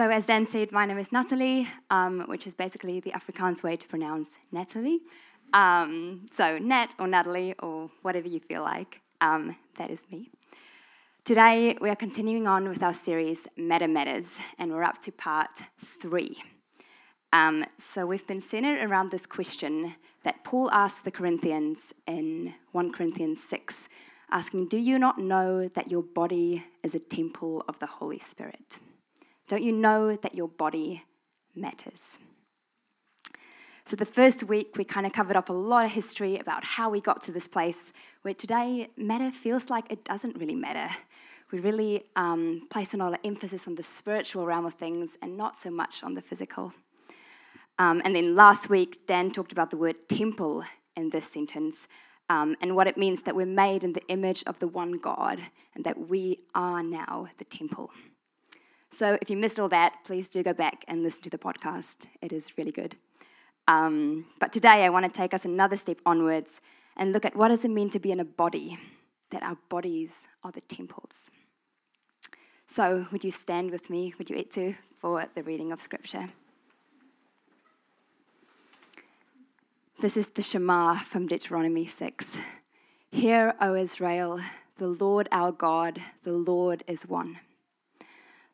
So, as Dan said, my name is Natalie, um, which is basically the Afrikaans way to pronounce Natalie. Um, so, Nat or Natalie or whatever you feel like, um, that is me. Today, we are continuing on with our series, Meta Matters, and we're up to part three. Um, so, we've been centered around this question that Paul asked the Corinthians in 1 Corinthians 6, asking, Do you not know that your body is a temple of the Holy Spirit? Don't you know that your body matters? So, the first week, we kind of covered up a lot of history about how we got to this place where today matter feels like it doesn't really matter. We really um, place a lot of emphasis on the spiritual realm of things and not so much on the physical. Um, and then last week, Dan talked about the word temple in this sentence um, and what it means that we're made in the image of the one God and that we are now the temple. So if you missed all that, please do go back and listen to the podcast. It is really good. Um, but today I want to take us another step onwards and look at what does it mean to be in a body, that our bodies are the temples. So would you stand with me, would you to, for the reading of Scripture? This is the Shema from Deuteronomy 6. Hear, O Israel, the Lord our God, the Lord is one.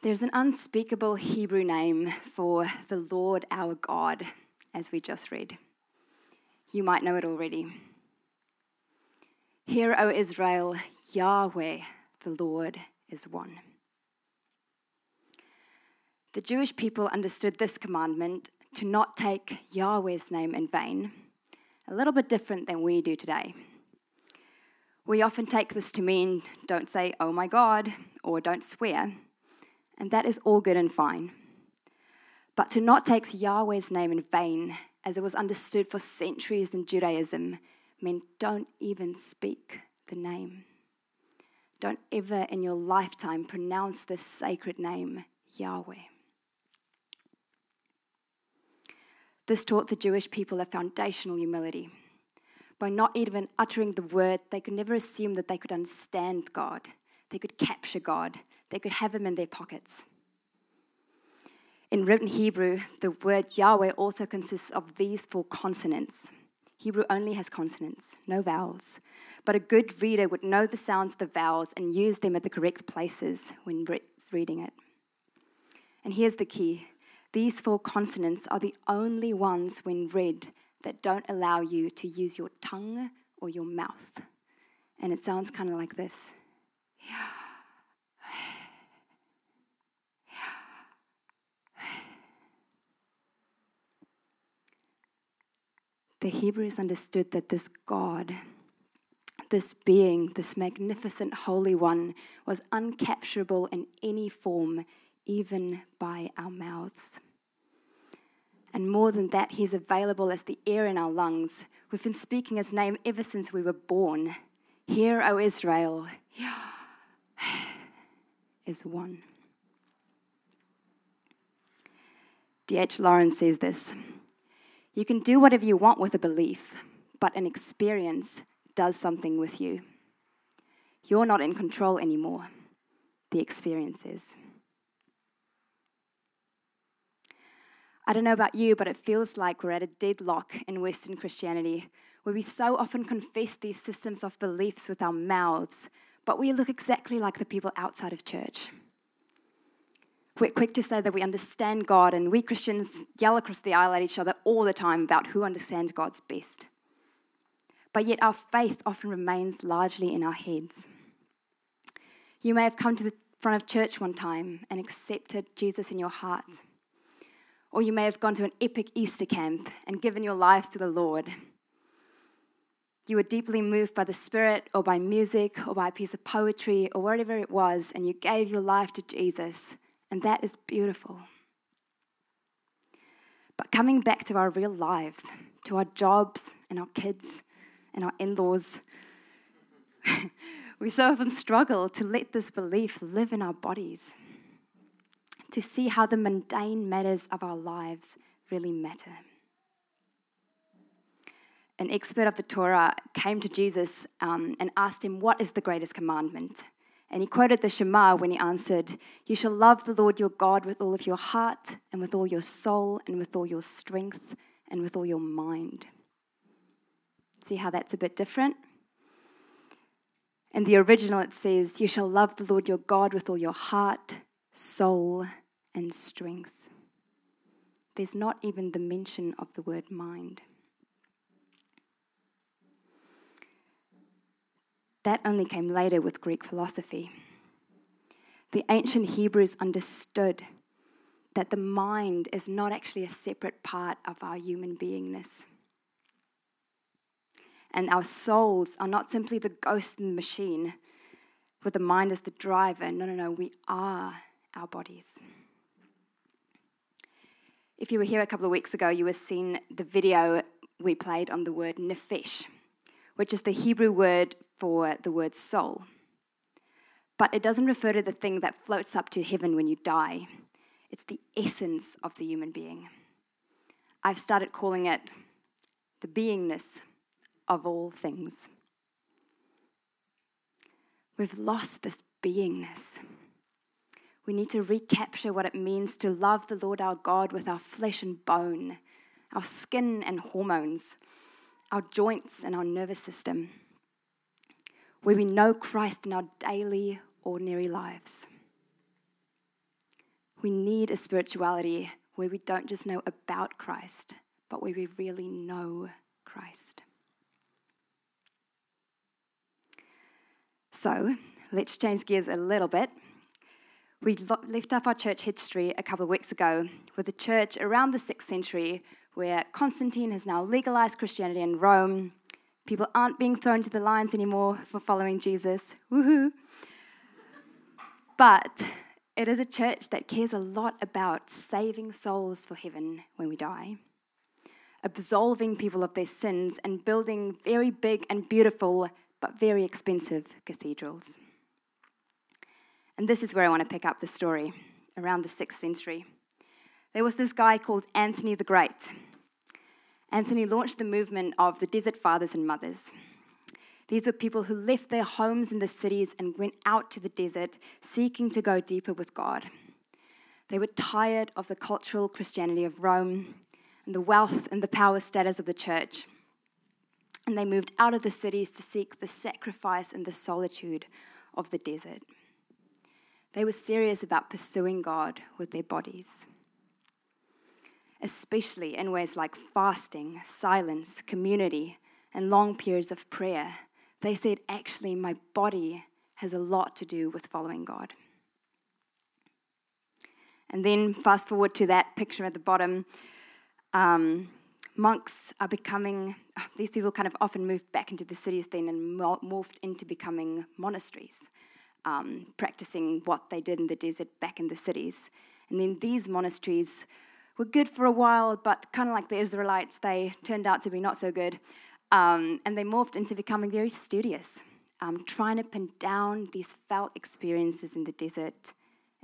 There's an unspeakable Hebrew name for the Lord our God, as we just read. You might know it already. Hear, O Israel, Yahweh, the Lord is one. The Jewish people understood this commandment to not take Yahweh's name in vain, a little bit different than we do today. We often take this to mean don't say, oh my God, or don't swear and that is all good and fine. But to not take Yahweh's name in vain, as it was understood for centuries in Judaism, meant don't even speak the name. Don't ever in your lifetime pronounce this sacred name, Yahweh. This taught the Jewish people a foundational humility. By not even uttering the word, they could never assume that they could understand God, they could capture God, they could have him in their pockets. In written Hebrew, the word Yahweh also consists of these four consonants. Hebrew only has consonants, no vowels. But a good reader would know the sounds of the vowels and use them at the correct places when reading it. And here's the key these four consonants are the only ones, when read, that don't allow you to use your tongue or your mouth. And it sounds kind of like this. Yeah. The Hebrews understood that this God, this being, this magnificent Holy One, was uncapturable in any form, even by our mouths. And more than that, He's available as the air in our lungs. We've been speaking His name ever since we were born. Hear, O Israel, is one. D.H. Lawrence says this. You can do whatever you want with a belief, but an experience does something with you. You're not in control anymore, the experience is. I don't know about you, but it feels like we're at a deadlock in Western Christianity where we so often confess these systems of beliefs with our mouths, but we look exactly like the people outside of church. We're quick to say that we understand God, and we Christians yell across the aisle at each other all the time about who understands God's best. But yet, our faith often remains largely in our heads. You may have come to the front of church one time and accepted Jesus in your heart. Or you may have gone to an epic Easter camp and given your lives to the Lord. you were deeply moved by the Spirit or by music or by a piece of poetry or whatever it was, and you gave your life to Jesus. And that is beautiful. But coming back to our real lives, to our jobs and our kids and our in laws, we so often struggle to let this belief live in our bodies, to see how the mundane matters of our lives really matter an expert of the Torah came to Jesus um, and asked him, What is the greatest commandment? And he quoted the Shema when he answered, You shall love the Lord your God with all of your heart, and with all your soul, and with all your strength, and with all your mind. See how that's a bit different? In the original, it says, You shall love the Lord your God with all your heart, soul, and strength. There's not even the mention of the word mind. That only came later with Greek philosophy. The ancient Hebrews understood that the mind is not actually a separate part of our human beingness. And our souls are not simply the ghost in the machine with the mind as the driver. No, no, no, we are our bodies. If you were here a couple of weeks ago, you have seen the video we played on the word nefesh, which is the Hebrew word for the word soul. But it doesn't refer to the thing that floats up to heaven when you die, it's the essence of the human being. I've started calling it the beingness of all things. We've lost this beingness. We need to recapture what it means to love the Lord our God with our flesh and bone, our skin and hormones, our joints and our nervous system where we know Christ in our daily, ordinary lives. We need a spirituality where we don't just know about Christ, but where we really know Christ. So, let's change gears a little bit. We left off our church history a couple of weeks ago with a church around the 6th century where Constantine has now legalized Christianity in Rome People aren't being thrown to the lions anymore for following Jesus. Woohoo! But it is a church that cares a lot about saving souls for heaven when we die, absolving people of their sins, and building very big and beautiful but very expensive cathedrals. And this is where I want to pick up the story around the 6th century. There was this guy called Anthony the Great. Anthony launched the movement of the desert fathers and mothers. These were people who left their homes in the cities and went out to the desert seeking to go deeper with God. They were tired of the cultural Christianity of Rome and the wealth and the power status of the church. And they moved out of the cities to seek the sacrifice and the solitude of the desert. They were serious about pursuing God with their bodies especially in ways like fasting, silence, community, and long periods of prayer. They said, actually, my body has a lot to do with following God. And then, fast forward to that picture at the bottom, um, monks are becoming, these people kind of often moved back into the cities then and morphed into becoming monasteries, um, practicing what they did in the desert back in the cities. And then these monasteries were good for a while, but kind of like the Israelites, they turned out to be not so good. Um, and they morphed into becoming very studious, um, trying to pin down these felt experiences in the desert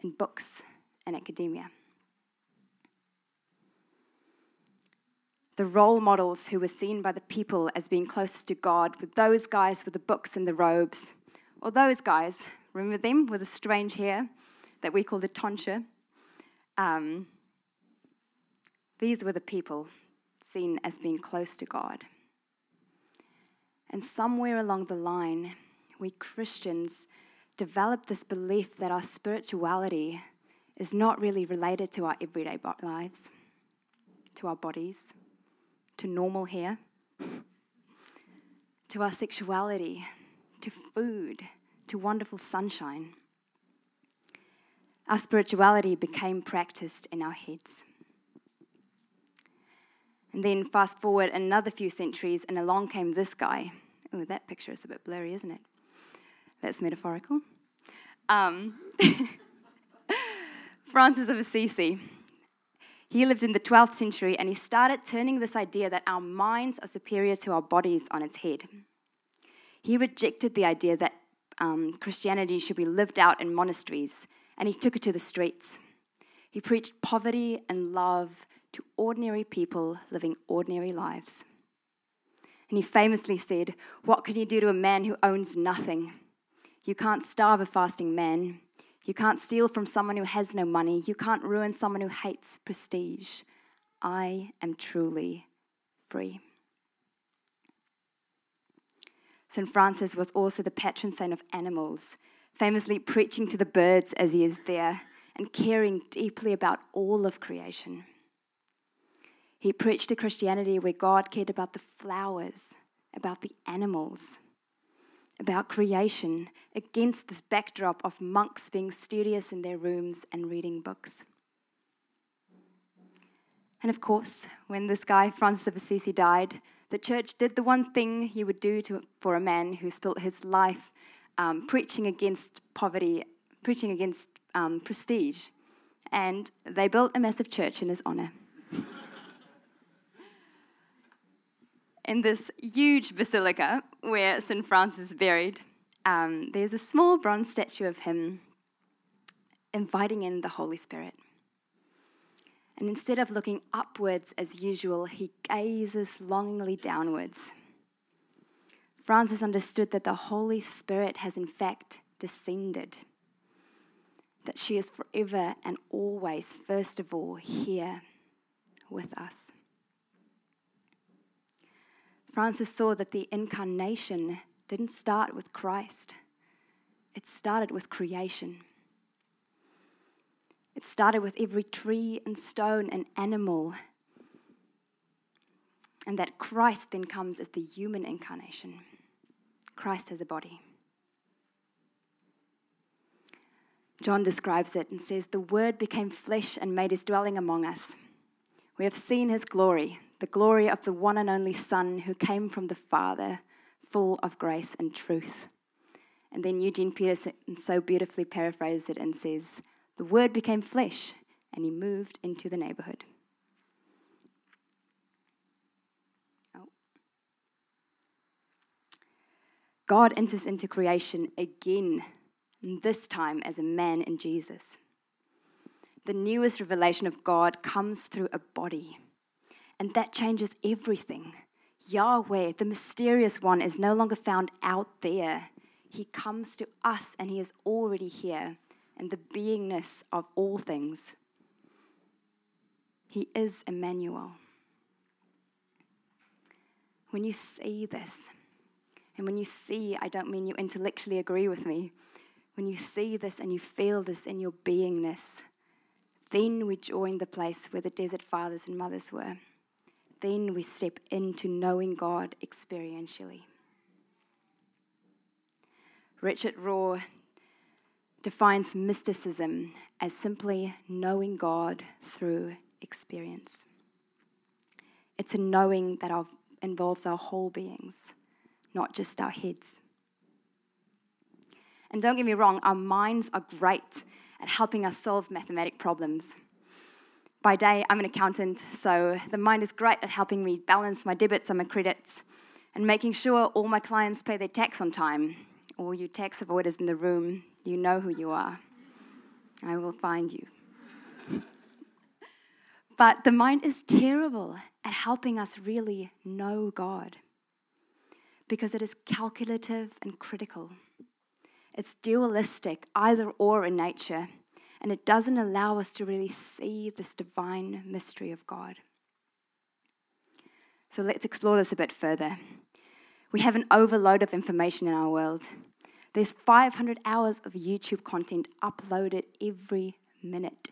in books and academia. The role models who were seen by the people as being closest to God were those guys with the books and the robes, or those guys, remember them with the strange hair that we call the tonsure? Um, these were the people seen as being close to God. And somewhere along the line, we Christians developed this belief that our spirituality is not really related to our everyday lives, to our bodies, to normal hair, to our sexuality, to food, to wonderful sunshine. Our spirituality became practiced in our heads. And then fast forward another few centuries, and along came this guy, Oh, that picture is a bit blurry, isn't it? That's metaphorical. Um, Francis of Assisi. He lived in the 12th century and he started turning this idea that our minds are superior to our bodies on its head. He rejected the idea that um, Christianity should be lived out in monasteries and he took it to the streets. He preached poverty and love to ordinary people living ordinary lives. And he famously said, What can you do to a man who owns nothing? You can't starve a fasting man. You can't steal from someone who has no money. You can't ruin someone who hates prestige. I am truly free. St. Francis was also the patron saint of animals, famously preaching to the birds as he is there and caring deeply about all of creation. He preached a Christianity where God cared about the flowers, about the animals, about creation, against this backdrop of monks being studious in their rooms and reading books. And of course, when this guy, Francis of Assisi, died, the church did the one thing you would do to, for a man who spent his life um, preaching against poverty, preaching against um, prestige. And they built a massive church in his honor. in this huge basilica where St. Francis is buried, um, there's a small bronze statue of him inviting in the Holy Spirit. And instead of looking upwards as usual, he gazes longingly downwards. Francis understood that the Holy Spirit has in fact descended, that she is forever and always, first of all, here with us. Francis saw that the incarnation didn't start with Christ, it started with creation. It started with every tree and stone and animal. And that Christ then comes as the human incarnation. Christ has a body. John describes it and says, The Word became flesh and made his dwelling among us. We have seen his glory, the glory of the one and only Son who came from the Father, full of grace and truth. And then Eugene Peterson so beautifully paraphrases it and says, The Word became flesh and he moved into the neighborhood. Oh. God enters into creation again, this time as a man in Jesus the newest revelation of God comes through a body. And that changes everything. Yahweh, the mysterious one, is no longer found out there. He comes to us and he is already here in the beingness of all things. He is Emmanuel. When you see this, and when you see, I don't mean you intellectually agree with me, when you see this and you feel this in your beingness, then we join the place where the desert fathers and mothers were. Then we step into knowing God experientially. Richard Rohr defines mysticism as simply knowing God through experience. It's a knowing that our, involves our whole beings, not just our heads. And don't get me wrong, our minds are great at helping us solve mathematic problems. By day, I'm an accountant, so the mind is great at helping me balance my debits and my credits and making sure all my clients pay their tax on time. All you tax avoiders in the room, you know who you are. I will find you. but the mind is terrible at helping us really know God because it is calculative and critical. It's dualistic, either or in nature, and it doesn't allow us to really see this divine mystery of God. So let's explore this a bit further. We have an overload of information in our world. There's 500 hours of YouTube content uploaded every minute.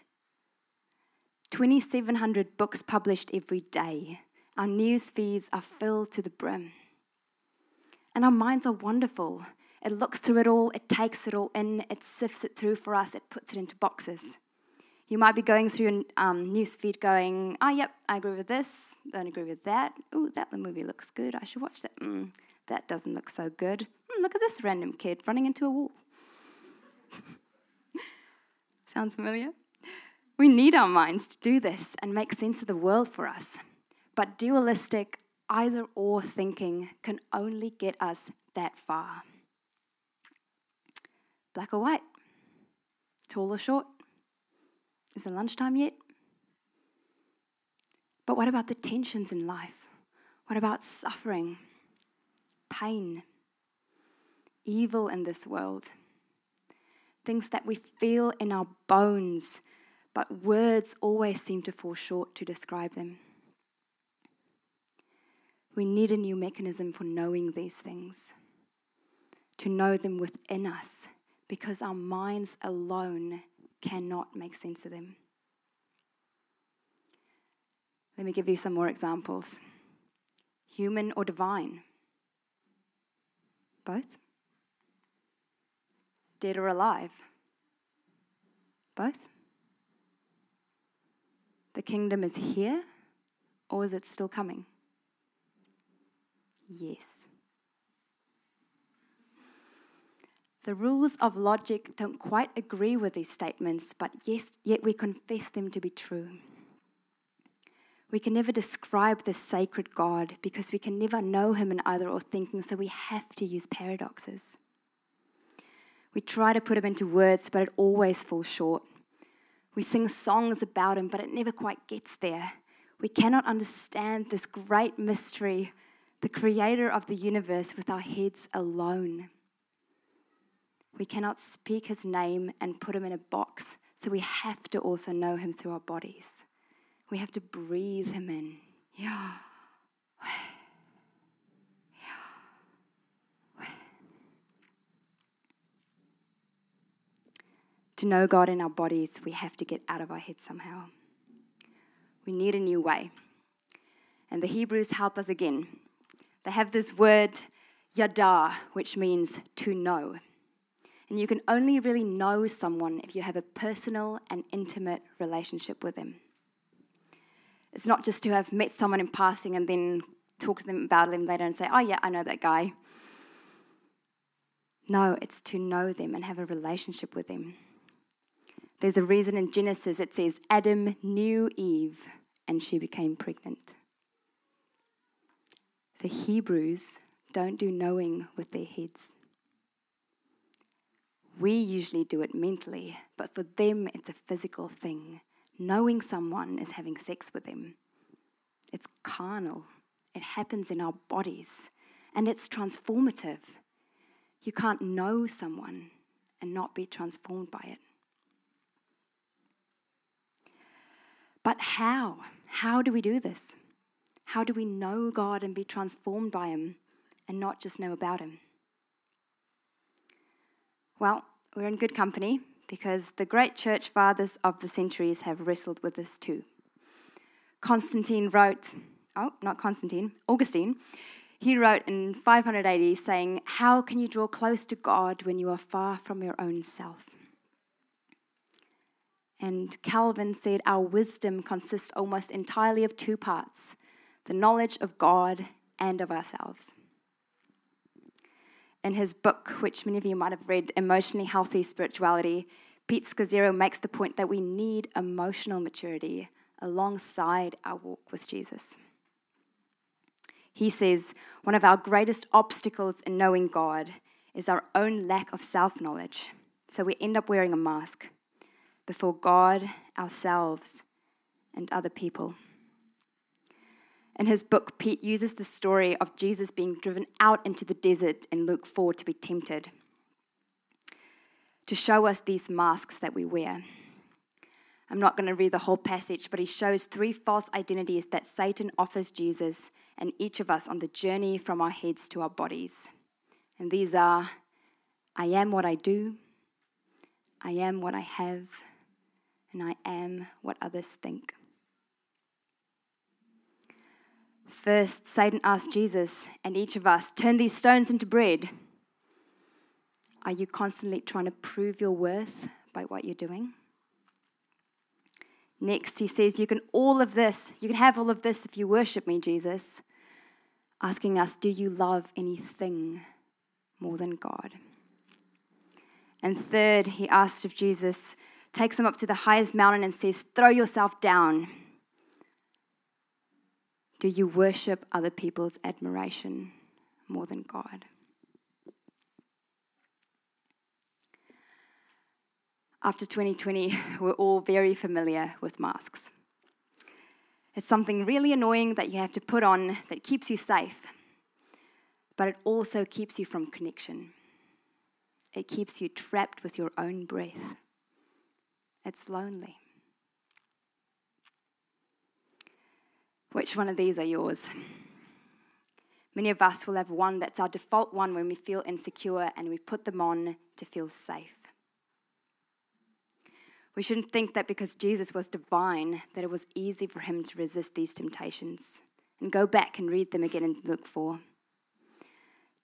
2,700 books published every day. Our news feeds are filled to the brim. And our minds are wonderful. It looks through it all, it takes it all in, it sifts it through for us, it puts it into boxes. You might be going through a um, newsfeed going, oh, yep, I agree with this, don't agree with that. Oh, that movie looks good, I should watch that. Mm, that doesn't look so good. Hmm, look at this random kid running into a wall. Sounds familiar? We need our minds to do this and make sense of the world for us. But dualistic, either or thinking can only get us that far. Black or white? Tall or short? Is it lunchtime yet? But what about the tensions in life? What about suffering, pain, evil in this world? Things that we feel in our bones, but words always seem to fall short to describe them. We need a new mechanism for knowing these things, to know them within us, because our minds alone cannot make sense of them. Let me give you some more examples human or divine? Both? Dead or alive? Both? The kingdom is here, or is it still coming? Yes. The rules of logic don't quite agree with these statements, but yes, yet we confess them to be true. We can never describe this sacred God because we can never know him in either or thinking, so we have to use paradoxes. We try to put him into words, but it always falls short. We sing songs about him, but it never quite gets there. We cannot understand this great mystery, the creator of the universe, with our heads alone. We cannot speak his name and put him in a box, so we have to also know him through our bodies. We have to breathe him in. Yeah. To know God in our bodies, we have to get out of our heads somehow. We need a new way. And the Hebrews help us again. They have this word, yada, which means to know. And you can only really know someone if you have a personal and intimate relationship with them. It's not just to have met someone in passing and then talk to them about them later and say, oh, yeah, I know that guy. No, it's to know them and have a relationship with them. There's a reason in Genesis it says Adam knew Eve and she became pregnant. The Hebrews don't do knowing with their heads. We usually do it mentally, but for them it's a physical thing. Knowing someone is having sex with them. It's carnal, it happens in our bodies, and it's transformative. You can't know someone and not be transformed by it. But how? How do we do this? How do we know God and be transformed by Him and not just know about Him? Well, we're in good company because the great church fathers of the centuries have wrestled with this too. Constantine wrote, oh, not Constantine, Augustine, he wrote in 580 saying, How can you draw close to God when you are far from your own self? And Calvin said, Our wisdom consists almost entirely of two parts the knowledge of God and of ourselves. In his book, which many of you might have read, Emotionally Healthy Spirituality, Pete Scazzero makes the point that we need emotional maturity alongside our walk with Jesus. He says, One of our greatest obstacles in knowing God is our own lack of self knowledge. So we end up wearing a mask before God, ourselves, and other people. In his book, Pete uses the story of Jesus being driven out into the desert in Luke 4 to be tempted, to show us these masks that we wear. I'm not going to read the whole passage, but he shows three false identities that Satan offers Jesus and each of us on the journey from our heads to our bodies. And these are I am what I do, I am what I have, and I am what others think. First, Satan asked Jesus and each of us, Turn these stones into bread. Are you constantly trying to prove your worth by what you're doing? Next, he says, You can all of this, you can have all of this if you worship me, Jesus. asking us, Do you love anything more than God? And third, he asked of Jesus, takes him up to the highest mountain and says, Throw yourself down. Do you worship other people's admiration more than God? After 2020, we're all very familiar with masks. It's something really annoying that you have to put on that keeps you safe, but it also keeps you from connection. It keeps you trapped with your own breath. It's lonely. Which one of these are yours? Many of us will have one that's our default one when we feel insecure and we put them on to feel safe. We shouldn't think that because Jesus was divine, that it was easy for him to resist these temptations. And go back and read them again and look for.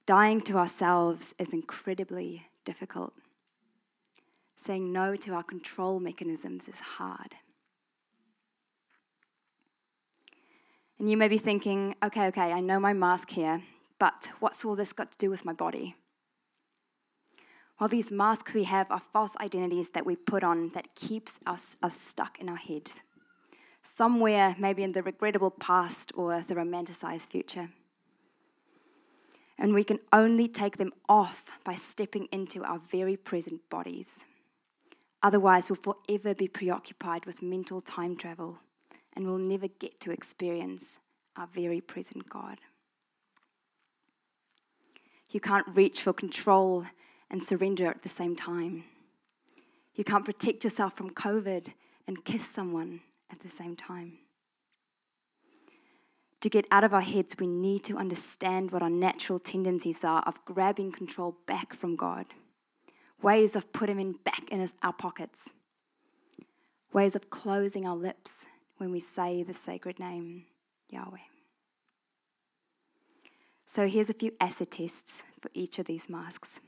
Dying to ourselves is incredibly difficult. Saying no to our control mechanisms is hard. And you may be thinking, okay, okay, I know my mask here, but what's all this got to do with my body? Well, these masks we have are false identities that we put on that keeps us, us stuck in our heads. Somewhere, maybe in the regrettable past or the romanticized future. And we can only take them off by stepping into our very present bodies. Otherwise, we'll forever be preoccupied with mental time travel and we'll never get to experience our very present God. You can't reach for control and surrender at the same time. You can't protect yourself from COVID and kiss someone at the same time. To get out of our heads, we need to understand what our natural tendencies are of grabbing control back from God, ways of putting Him back in our pockets, ways of closing our lips when we say the sacred name, Yahweh. So here's a few acid tests for each of these masks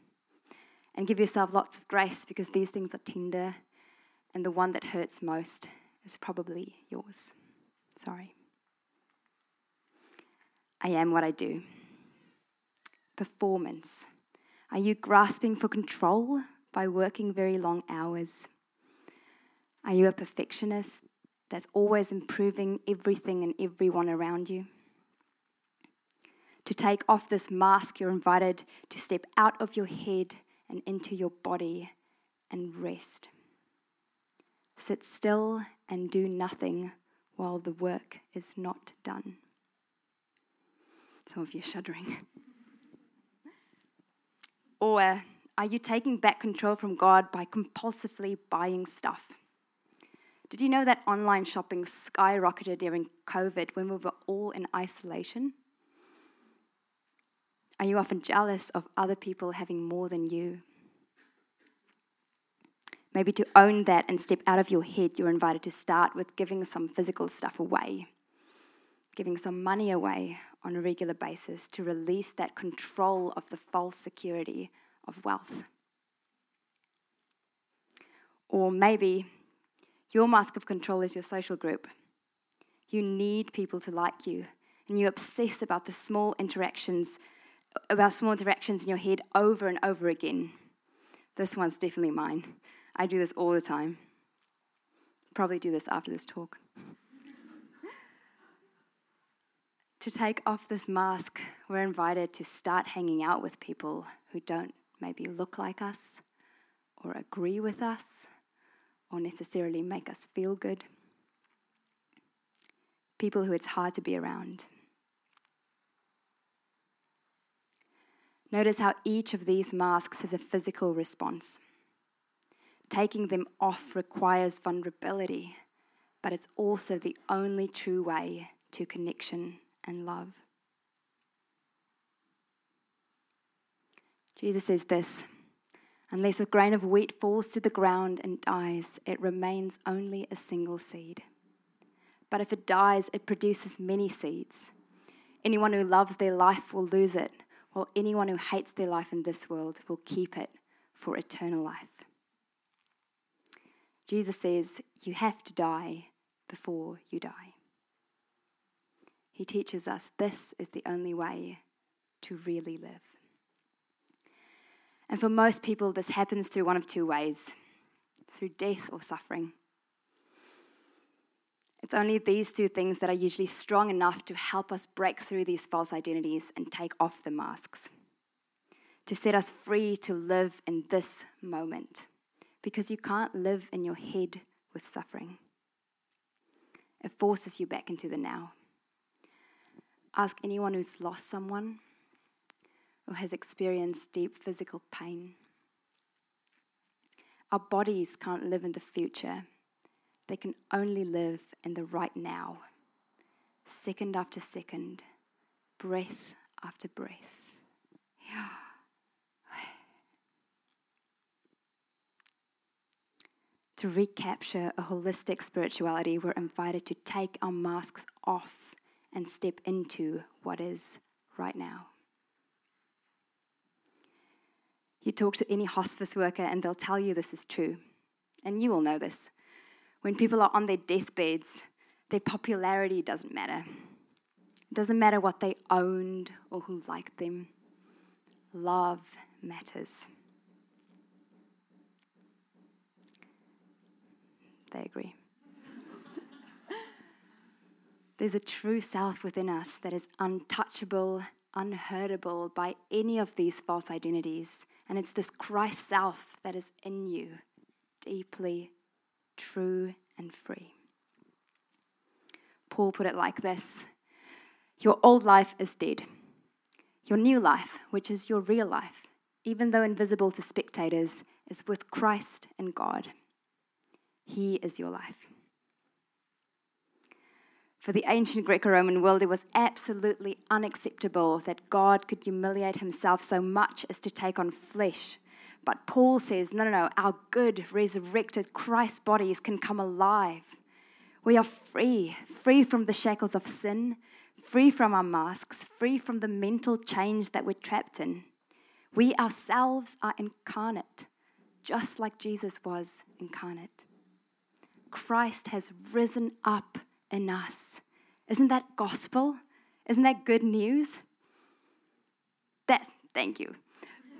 and give yourself lots of grace because these things are tender, and the one that hurts most is probably yours. Sorry. I am what I do. Performance. Are you grasping for control by working very long hours? Are you a perfectionist that's always improving everything and everyone around you? To take off this mask, you're invited to step out of your head and into your body and rest. Sit still and do nothing while the work is not done. Some of you are shuddering. or are you taking back control from God by compulsively buying stuff? Did you know that online shopping skyrocketed during COVID when we were all in isolation? Are you often jealous of other people having more than you? Maybe to own that and step out of your head, you're invited to start with giving some physical stuff away, giving some money away on a regular basis to release that control of the false security of wealth. Or maybe your mask of control is your social group. You need people to like you, and you obsess about the small interactions about small interactions in your head over and over again. This one's definitely mine. I do this all the time. Probably do this after this talk. to take off this mask, we're invited to start hanging out with people who don't maybe look like us or agree with us or necessarily make us feel good. People who it's hard to be around. Notice how each of these masks has a physical response. Taking them off requires vulnerability, but it's also the only true way to connection and love. Jesus says this Unless a grain of wheat falls to the ground and dies, it remains only a single seed. But if it dies, it produces many seeds. Anyone who loves their life will lose it while anyone who hates their life in this world will keep it for eternal life. Jesus says, You have to die before you die. he teaches us this is the only way to really live. And for most people, this happens through one of two ways through death or suffering. It's only these two things that are usually strong enough to help us break through these false identities and take off the masks, to set us free to live in this moment, because you can't live in your head with suffering. It forces you back into the now. Ask anyone who's lost someone or has experienced deep physical pain. Our bodies can't live in the future, they can only live in the right now, second after second, breath after breath. Yeah. To recapture a holistic spirituality, we're invited to take our masks off and step into what is right now. You talk to any hospice worker, and they'll tell you this is true. And you will know this. When people are on their deathbeds, their popularity doesn't matter. It doesn't matter what they owned or who liked them. Love matters. They agree. There's a true self within us that is untouchable, unhurtable by any of these false identities. And it's this Christ self that is in you, deeply true and free. Paul put it like this Your old life is dead. Your new life, which is your real life, even though invisible to spectators, is with Christ and God. He is your life. For the ancient Greco Roman world, it was absolutely unacceptable that God could humiliate himself so much as to take on flesh. But Paul says, no, no, no, our good, resurrected Christ bodies can come alive. We are free, free from the shackles of sin, free from our masks, free from the mental change that we're trapped in. We ourselves are incarnate, just like Jesus was incarnate. Christ has risen up in us. Isn't that gospel? Isn't that good news? That, thank you.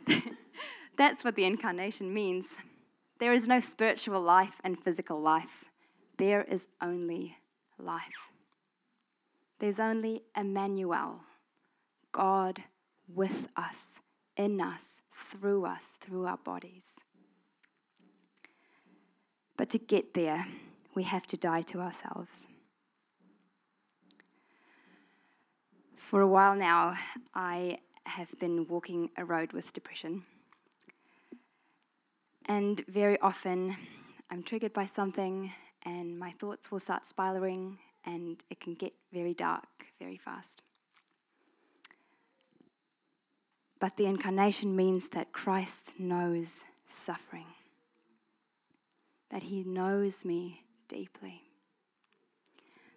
That's what the incarnation means. There is no spiritual life and physical life. There is only life. There's only Emmanuel, God with us, in us, through us, through our bodies. But to get there, we have to die to ourselves. For a while now, I have been walking a road with depression. And very often, I'm triggered by something, and my thoughts will start spiraling, and it can get very dark very fast. But the incarnation means that Christ knows suffering, that he knows me deeply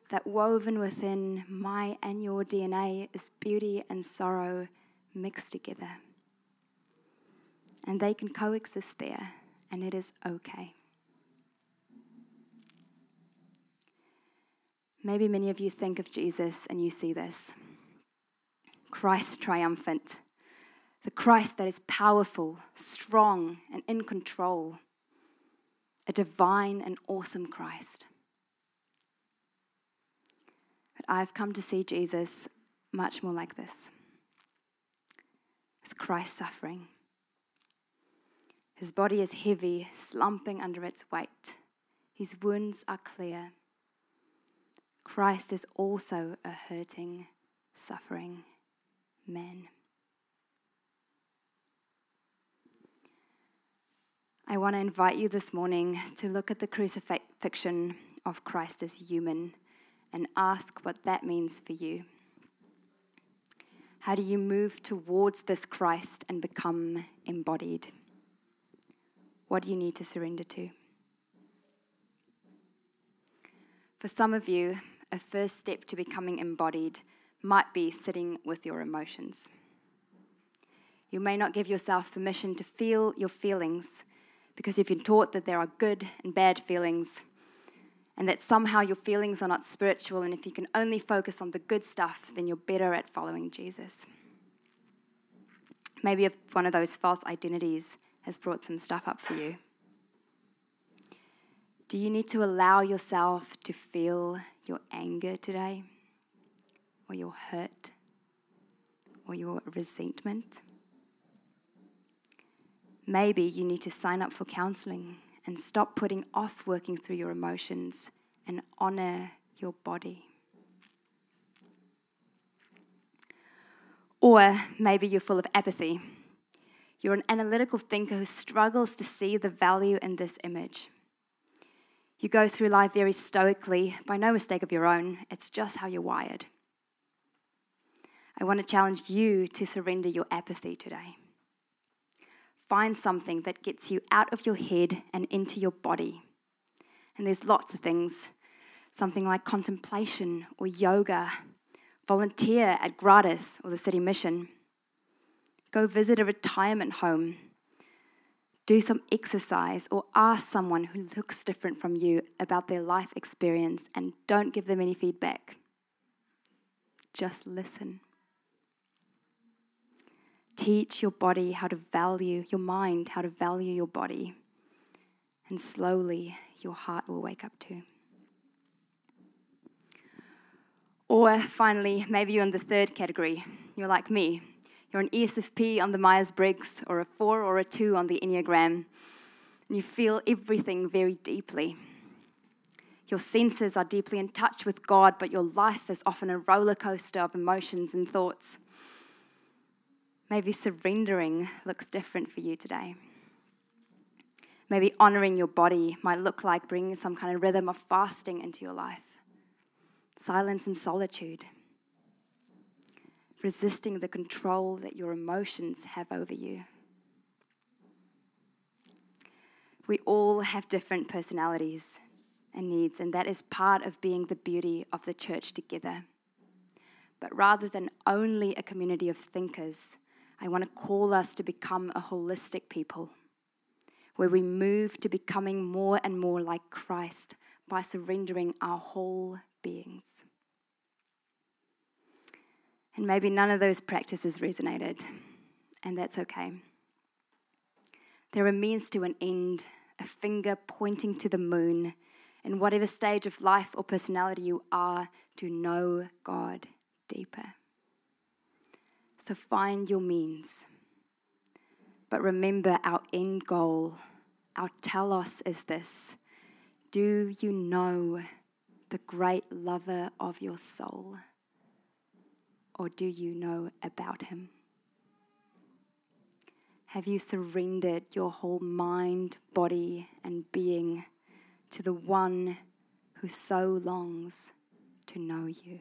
that woven within my and your DNA is beauty and sorrow mixed together. And they can coexist there, and it is okay. Maybe many of you think of Jesus and you see this Christ triumphant, the Christ that is powerful, strong, and in control, a divine and awesome Christ. But I've come to see Jesus much more like this as Christ suffering. His body is heavy, slumping under its weight. His wounds are clear. Christ is also a hurting, suffering man. I want to invite you this morning to look at the crucifixion of Christ as human and ask what that means for you. How do you move towards this Christ and become embodied? What do you need to surrender to? For some of you, a first step to becoming embodied might be sitting with your emotions. You may not give yourself permission to feel your feelings because you've been taught that there are good and bad feelings and that somehow your feelings are not spiritual, and if you can only focus on the good stuff, then you're better at following Jesus. Maybe if one of those false identities has brought some stuff up for you. Do you need to allow yourself to feel your anger today, or your hurt, or your resentment? Maybe you need to sign up for counseling and stop putting off working through your emotions and honor your body. Or maybe you're full of apathy. You're an analytical thinker who struggles to see the value in this image. You go through life very stoically, by no mistake of your own. It's just how you're wired. I want to challenge you to surrender your apathy today. Find something that gets you out of your head and into your body. And there's lots of things something like contemplation or yoga, volunteer at Gratis or the City Mission, go visit a retirement home, do some exercise, or ask someone who looks different from you about their life experience and don't give them any feedback. Just listen. Teach your body how to value, your mind how to value your body. And slowly your heart will wake up too. Or finally, maybe you're in the third category. You're like me. You're an ESFP on the Myers Briggs, or a four or a two on the Enneagram. And you feel everything very deeply. Your senses are deeply in touch with God, but your life is often a roller coaster of emotions and thoughts. Maybe surrendering looks different for you today. Maybe honoring your body might look like bringing some kind of rhythm of fasting into your life, silence and solitude, resisting the control that your emotions have over you. We all have different personalities and needs, and that is part of being the beauty of the church together. But rather than only a community of thinkers, I want to call us to become a holistic people where we move to becoming more and more like Christ by surrendering our whole beings. And maybe none of those practices resonated, and that's okay. They're a means to an end, a finger pointing to the moon, in whatever stage of life or personality you are, to know God deeper. So find your means. But remember, our end goal, our telos is this Do you know the great lover of your soul? Or do you know about him? Have you surrendered your whole mind, body, and being to the one who so longs to know you?